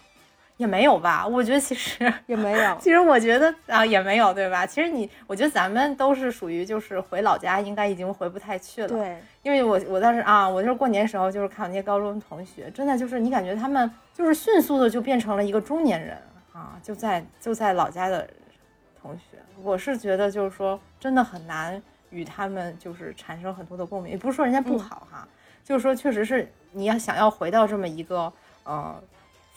也没有吧，我觉得其实 也没有，其实我觉得啊也没有，对吧？其实你，我觉得咱们都是属于就是回老家应该已经回不太去了，对，因为我我当时啊，我就是过年时候就是看我那些高中同学，真的就是你感觉他们就是迅速的就变成了一个中年人啊，就在就在老家的同学，我是觉得就是说真的很难与他们就是产生很多的共鸣，也不是说人家不嗯。好哈，就是说确实是你要想要回到这么一个呃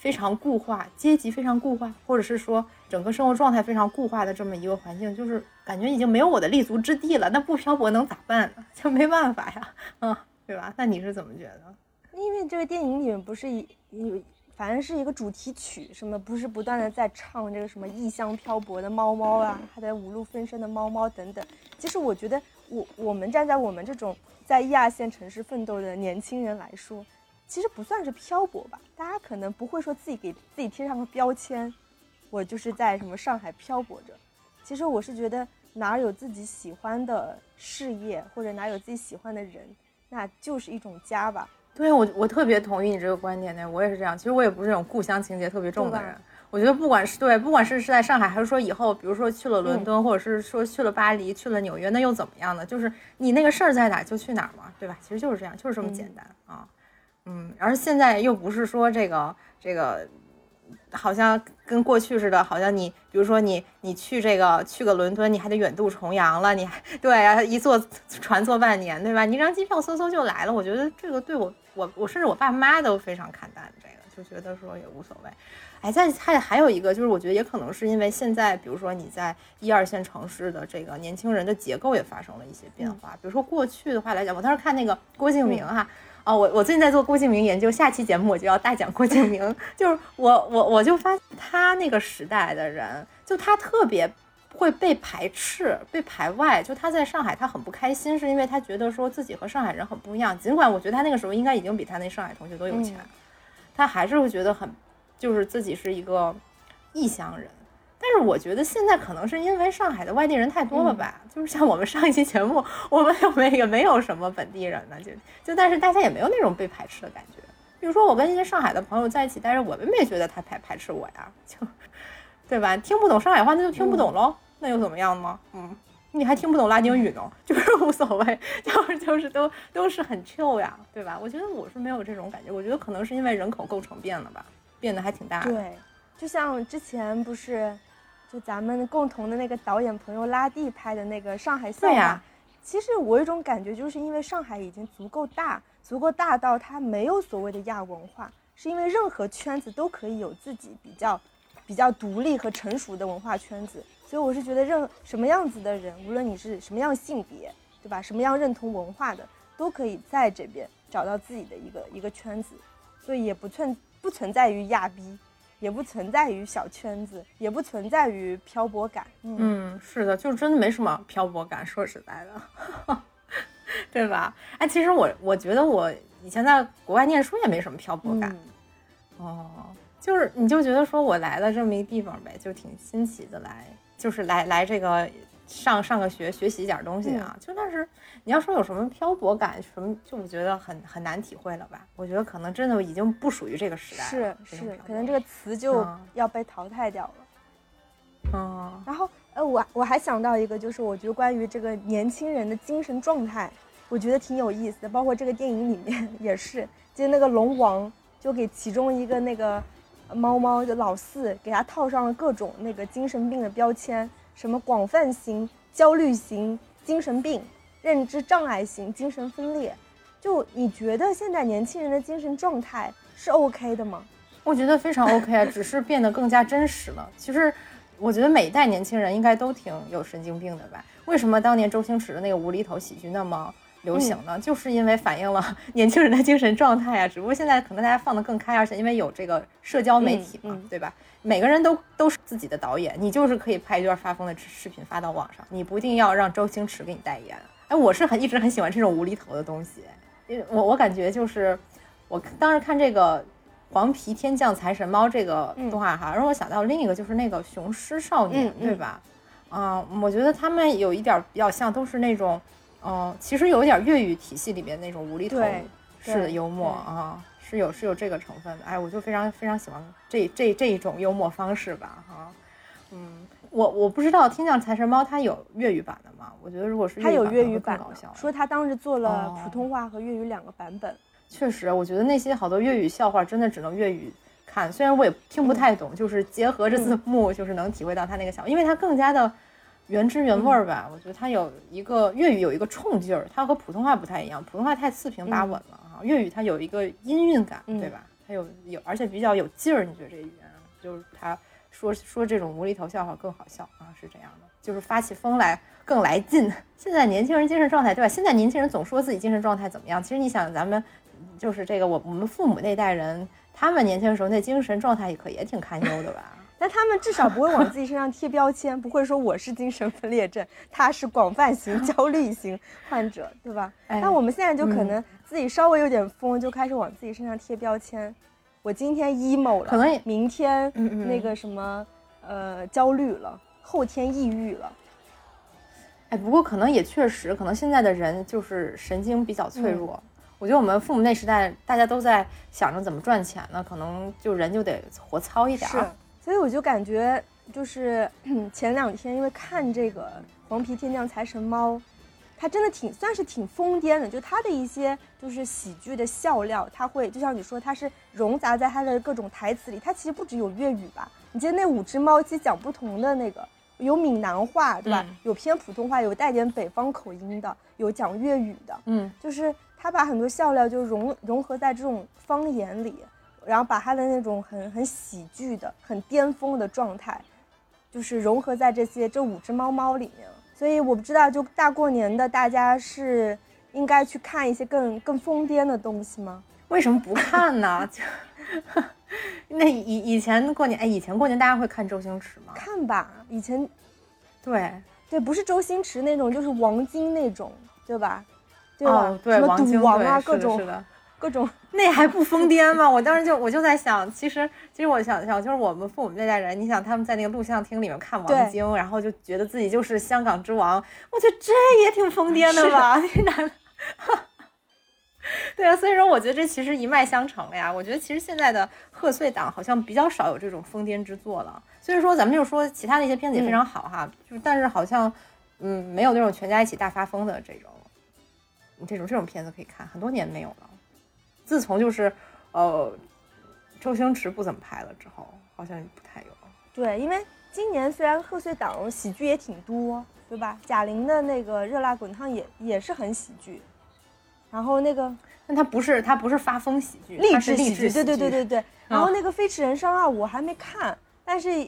非常固化阶级非常固化，或者是说整个生活状态非常固化的这么一个环境，就是感觉已经没有我的立足之地了。那不漂泊能咋办呢？就没办法呀，嗯，对吧？那你是怎么觉得？因为这个电影里面不是有，反正是一个主题曲，什么不是不断的在唱这个什么异乡漂泊的猫猫啊，还在五路分身的猫猫等等。其实我觉得，我我们站在我们这种在一二线城市奋斗的年轻人来说，其实不算是漂泊吧。大家可能不会说自己给自己贴上个标签，我就是在什么上海漂泊着。其实我是觉得，哪儿有自己喜欢的事业，或者哪有自己喜欢的人，那就是一种家吧。对我，我特别同意你这个观点呢。我也是这样。其实我也不是那种故乡情节特别重的人。我觉得不管是对，不管是是在上海，还是说以后，比如说去了伦敦，或者是说去了巴黎、去了纽约，那又怎么样呢？就是你那个事儿在哪就去哪儿嘛，对吧？其实就是这样，就是这么简单啊。嗯，而现在又不是说这个这个。好像跟过去似的，好像你，比如说你，你去这个去个伦敦，你还得远渡重洋了，你还 对啊，一坐船坐半年，对吧？你一张机票嗖嗖就来了。我觉得这个对我，我我甚至我爸妈都非常看淡这个，就觉得说也无所谓。哎，再还还有一个就是，我觉得也可能是因为现在，比如说你在一二线城市的这个年轻人的结构也发生了一些变化。比如说过去的话来讲，我当时看那个郭敬明哈。哦，我我最近在做郭敬明研究，下期节目我就要大讲郭敬明。就是我我我就发现他那个时代的人，就他特别会被排斥、被排外。就他在上海，他很不开心，是因为他觉得说自己和上海人很不一样。尽管我觉得他那个时候应该已经比他那上海同学都有钱，他还是会觉得很，就是自己是一个异乡人。但是我觉得现在可能是因为上海的外地人太多了吧，就是像我们上一期节目，我们有没也没有什么本地人呢，就就但是大家也没有那种被排斥的感觉。比如说我跟一些上海的朋友在一起，但是我们没觉得他排排斥我呀，就对吧？听不懂上海话那就听不懂喽，那又怎么样呢？嗯，你还听不懂拉丁语呢，就是无所谓，就是就是都都是很 chill 呀，对吧？我觉得我是没有这种感觉，我觉得可能是因为人口构成变了吧，变得还挺大的。对，就像之前不是。就咱们共同的那个导演朋友拉蒂拍的那个上海笑话，其实我有一种感觉，就是因为上海已经足够大，足够大到它没有所谓的亚文化，是因为任何圈子都可以有自己比较比较独立和成熟的文化圈子，所以我是觉得任什么样子的人，无论你是什么样性别，对吧？什么样认同文化的，都可以在这边找到自己的一个一个圈子，所以也不存不存在于亚逼。也不存在于小圈子，也不存在于漂泊感。嗯，是的，就是真的没什么漂泊感。说实在的，对吧？哎，其实我我觉得我以前在国外念书也没什么漂泊感。哦，就是你就觉得说我来了这么一个地方呗，就挺新奇的来，就是来来这个。上上个学学习一点东西啊，就但是你要说有什么漂泊感什么，就我觉得很很难体会了吧？我觉得可能真的已经不属于这个时代了。是是，可能这个词就要被淘汰掉了。嗯，然后呃，我我还想到一个，就是我觉得关于这个年轻人的精神状态，我觉得挺有意思的。包括这个电影里面 也是，就那个龙王就给其中一个那个猫猫的老四给他套上了各种那个精神病的标签。什么广泛型焦虑型精神病、认知障碍型精神分裂，就你觉得现在年轻人的精神状态是 OK 的吗？我觉得非常 OK 啊，只是变得更加真实了。其实，我觉得每一代年轻人应该都挺有神经病的吧？为什么当年周星驰的那个无厘头喜剧那么流行呢？就是因为反映了 年轻人的精神状态啊。只不过现在可能大家放得更开，而且因为有这个社交媒体嘛，对吧？每个人都都是自己的导演，你就是可以拍一段发疯的视频发到网上，你不一定要让周星驰给你代言。哎，我是很一直很喜欢这种无厘头的东西，因为我我感觉就是，我当时看这个《黄皮天降财神猫》这个动画哈，让我想到另一个就是那个《雄狮少年》，对吧？嗯，我觉得他们有一点比较像，都是那种，嗯，其实有一点粤语体系里面那种无厘头式的幽默啊。是有是有这个成分的，哎，我就非常非常喜欢这这这一种幽默方式吧，哈，嗯，我我不知道《天降财神猫》它有粤语版的吗？我觉得如果是它有粤语版，说它当时做了普通话和粤语两个版本。确实，我觉得那些好多粤语笑话真的只能粤语看，虽然我也听不太懂，就是结合着字幕，就是能体会到他那个笑，因为它更加的原汁原味儿吧。我觉得它有一个粤语有一个冲劲儿，它和普通话不太一样，普通话太四平八稳了。粤语它有一个音韵感，对吧？它有有，而且比较有劲儿。你觉得这语言，就是他说说这种无厘头笑话更好笑啊？是这样的，就是发起疯来更来劲。现在年轻人精神状态，对吧？现在年轻人总说自己精神状态怎么样？其实你想，咱们就是这个我我们父母那代人他们年轻的时候那精神状态也可也挺堪忧的吧？但他们至少不会往自己身上贴标签，不会说我是精神分裂症，他是广泛型 焦虑型患者，对吧？哎那我们现在就可能自己稍微有点疯，就开始往自己身上贴标签。我今天 emo 了，可能明天那个什么呃焦虑了，后天抑郁了。哎，不过可能也确实，可能现在的人就是神经比较脆弱。我觉得我们父母那时代，大家都在想着怎么赚钱呢，可能就人就得活糙一点是儿。，所以我就感觉就是 前两天因为看这个《黄皮天降财神猫》，它真的挺算是挺疯癫的，就它的一些就是喜剧的笑料，它会就像你说，它是融杂在它的各种台词里。它其实不只有粤语吧？你记得那五只猫其实讲不同的那个。有闽南话，对吧？嗯有偏普通话，有带点北方口音的，有讲粤语的。嗯，就是他把很多笑料就融融合在这种方言里，然后把他的那种很很喜剧的、很巅峰的状态，就是融合在这些这五只猫猫里面了。所以我不知道，就大过年的，大家是应该去看一些更更疯癫的东西吗？为什么不看呢？就那以以前过年，哎，以前过年大家会看周星驰吗？看吧，以前对，对不是周星驰那种，就是王晶那种，对吧？对吧？哦，对，什么赌王啊，各种。各种，那还不疯癫吗？我当时就我就在想，其实其实我想想，就是我们父母那代人，你想他们在那个录像厅里面看王晶，然后就觉得自己就是香港之王，我觉得这也挺疯癫的吧？对啊，所以说我觉得这其实一脉相承了呀。我觉得其实现在的贺岁档好像比较少有这种疯癫之作了。所以说咱们就说其他的一些片子也非常好哈，就是但是好像嗯没有那种全家一起大发疯的这种这种这种片子可以看，很多年没有了。自从就是呃周星驰不怎么拍了之后，好像不太有。对，因为今年虽然贺岁档喜剧也挺多，对吧？贾玲的那个《热辣滚烫也》也是很喜剧，然后那个但他不是他不是发疯喜剧，励志喜剧，对对对对对。然后啊那个《飞驰人生二》我还没看，但是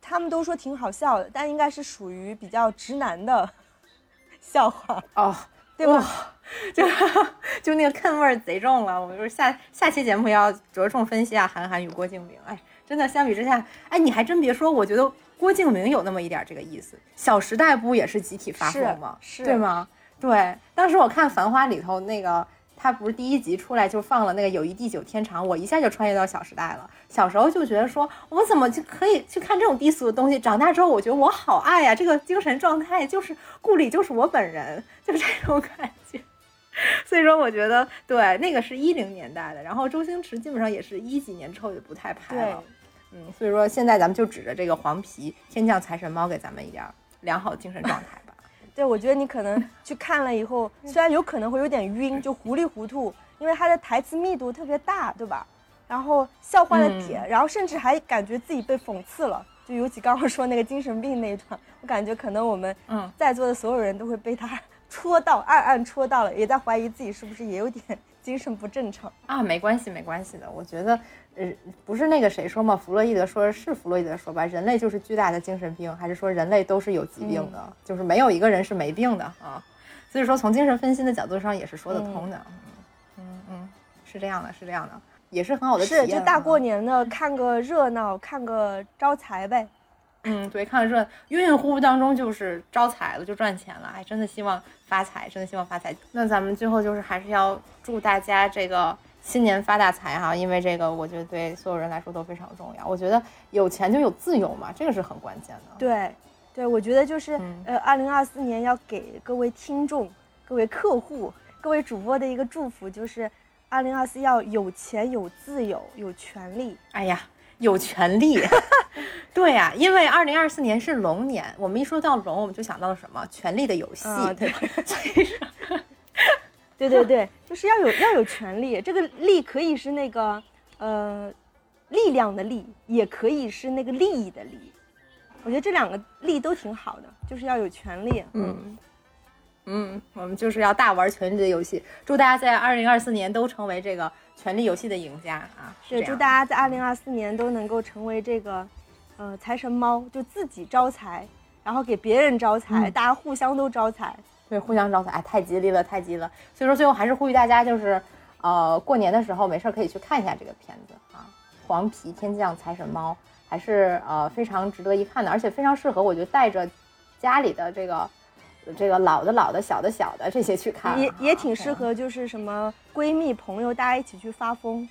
他们都说挺好笑的，但应该是属于比较直男的 笑话，哦，对吧？哇 就 就那个坑味儿贼重了。我就是下下期节目要着重分析啊，韩寒与郭敬明。哎，真的相比之下，哎，你还真别说，我觉得郭敬明有那么一点这个意思。《小时代》不也是集体发疯吗？是是对吗？对，当时我看《繁花》里头那个。他不是第一集出来就放了那个《友谊地久天长》，我一下就穿越到《小时代》了。小时候就觉得说，我怎么就可以去看这种低俗的东西？长大之后，我觉得我好爱呀、这个精神状态就是顾里就是我本人，就这种感觉。所以说，我觉得对那个是一零年代的，然后周星驰基本上也是一几年之后就不太拍了。嗯，所以说现在咱们就指着这个黄皮天降财神猫给咱们一点儿良好精神状态吧。对，我觉得你可能去看了以后，虽然有可能会有点晕，就糊里糊涂，因为它的台词密度特别大，对吧？然后笑话的点，然后甚至还感觉自己被讽刺了。就尤其刚刚说那个精神病那一段，我感觉可能我们嗯在座的所有人都会被他 戳到，暗暗戳到了，也在怀疑自己是不是也有点精神不正常。啊，没关系，没关系的。我觉得，呃，不是那个谁说吗？弗洛伊德说是弗洛伊德说吧，人类就是巨大的精神病，还是说人类都是有疾病的？就是没有一个人是没病的啊。所以说，从精神分析的角度上也是说得通的。嗯嗯嗯，是这样的，是这样的，也是很好的体验。是，就大过年，的看个热闹，看个招财呗。嗯，对，看着这晕晕乎乎当中就是招财了，就赚钱了。哎，真的希望发财，真的希望发财。那咱们最后就是还是要祝大家这个新年发大财哈，因为这个我觉得对所有人来说都非常重要。我觉得有钱就有自由嘛，这个是很关键的。对，对，我觉得就是、嗯呃，二零二四年要给各位听众、各位客户、各位主播的一个祝福，就是二零二四要有钱、有自由、有权利。哎呀，有权利。对呀、因为二零二四年是龙年，我们一说到龙，我们就想到了什么？权力的游戏，啊对吧？对对对，就是要有要有权利。这个利可以是那个呃力量的力，也可以是那个利益的利。我觉得这两个利都挺好的，就是要有权利。嗯嗯，我们就是要大玩权力的游戏。祝大家在二零二四年都成为这个权力游戏的赢家啊！对，祝大家在二零二四年都能够成为这个，呃，财神猫，就自己招财，然后给别人招财，嗯大家互相都招财。对互相招财，哎，太吉利了，太吉利了。所以说，最后还是呼吁大家，就是呃，过年的时候没事儿可以去看一下这个片子啊。黄皮天降财神猫，还是呃非常值得一看的，而且非常适合我觉得带着家里的这个这个老的老的小的小的这些去看，也也挺适合就是什么闺蜜朋友大家一起去发疯。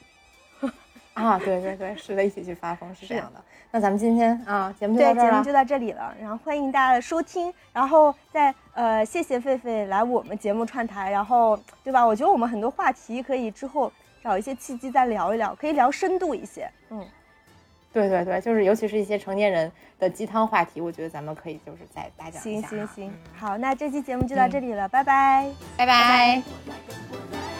啊，对对对，是的，一起去发疯是这样的。那咱们今天啊，节目就到这儿了。节目就到这里了，然后欢迎大家的收听，然后再呃谢谢狒狒来我们节目串台，然后对吧？我觉得我们很多话题可以之后找一些契机再聊一聊，可以聊深度一些。嗯，对对对，就是尤其是一些成年人的鸡汤话题，我觉得咱们可以就是再大讲一行下。行行，好，那这期节目就到这里了，拜拜。拜拜。我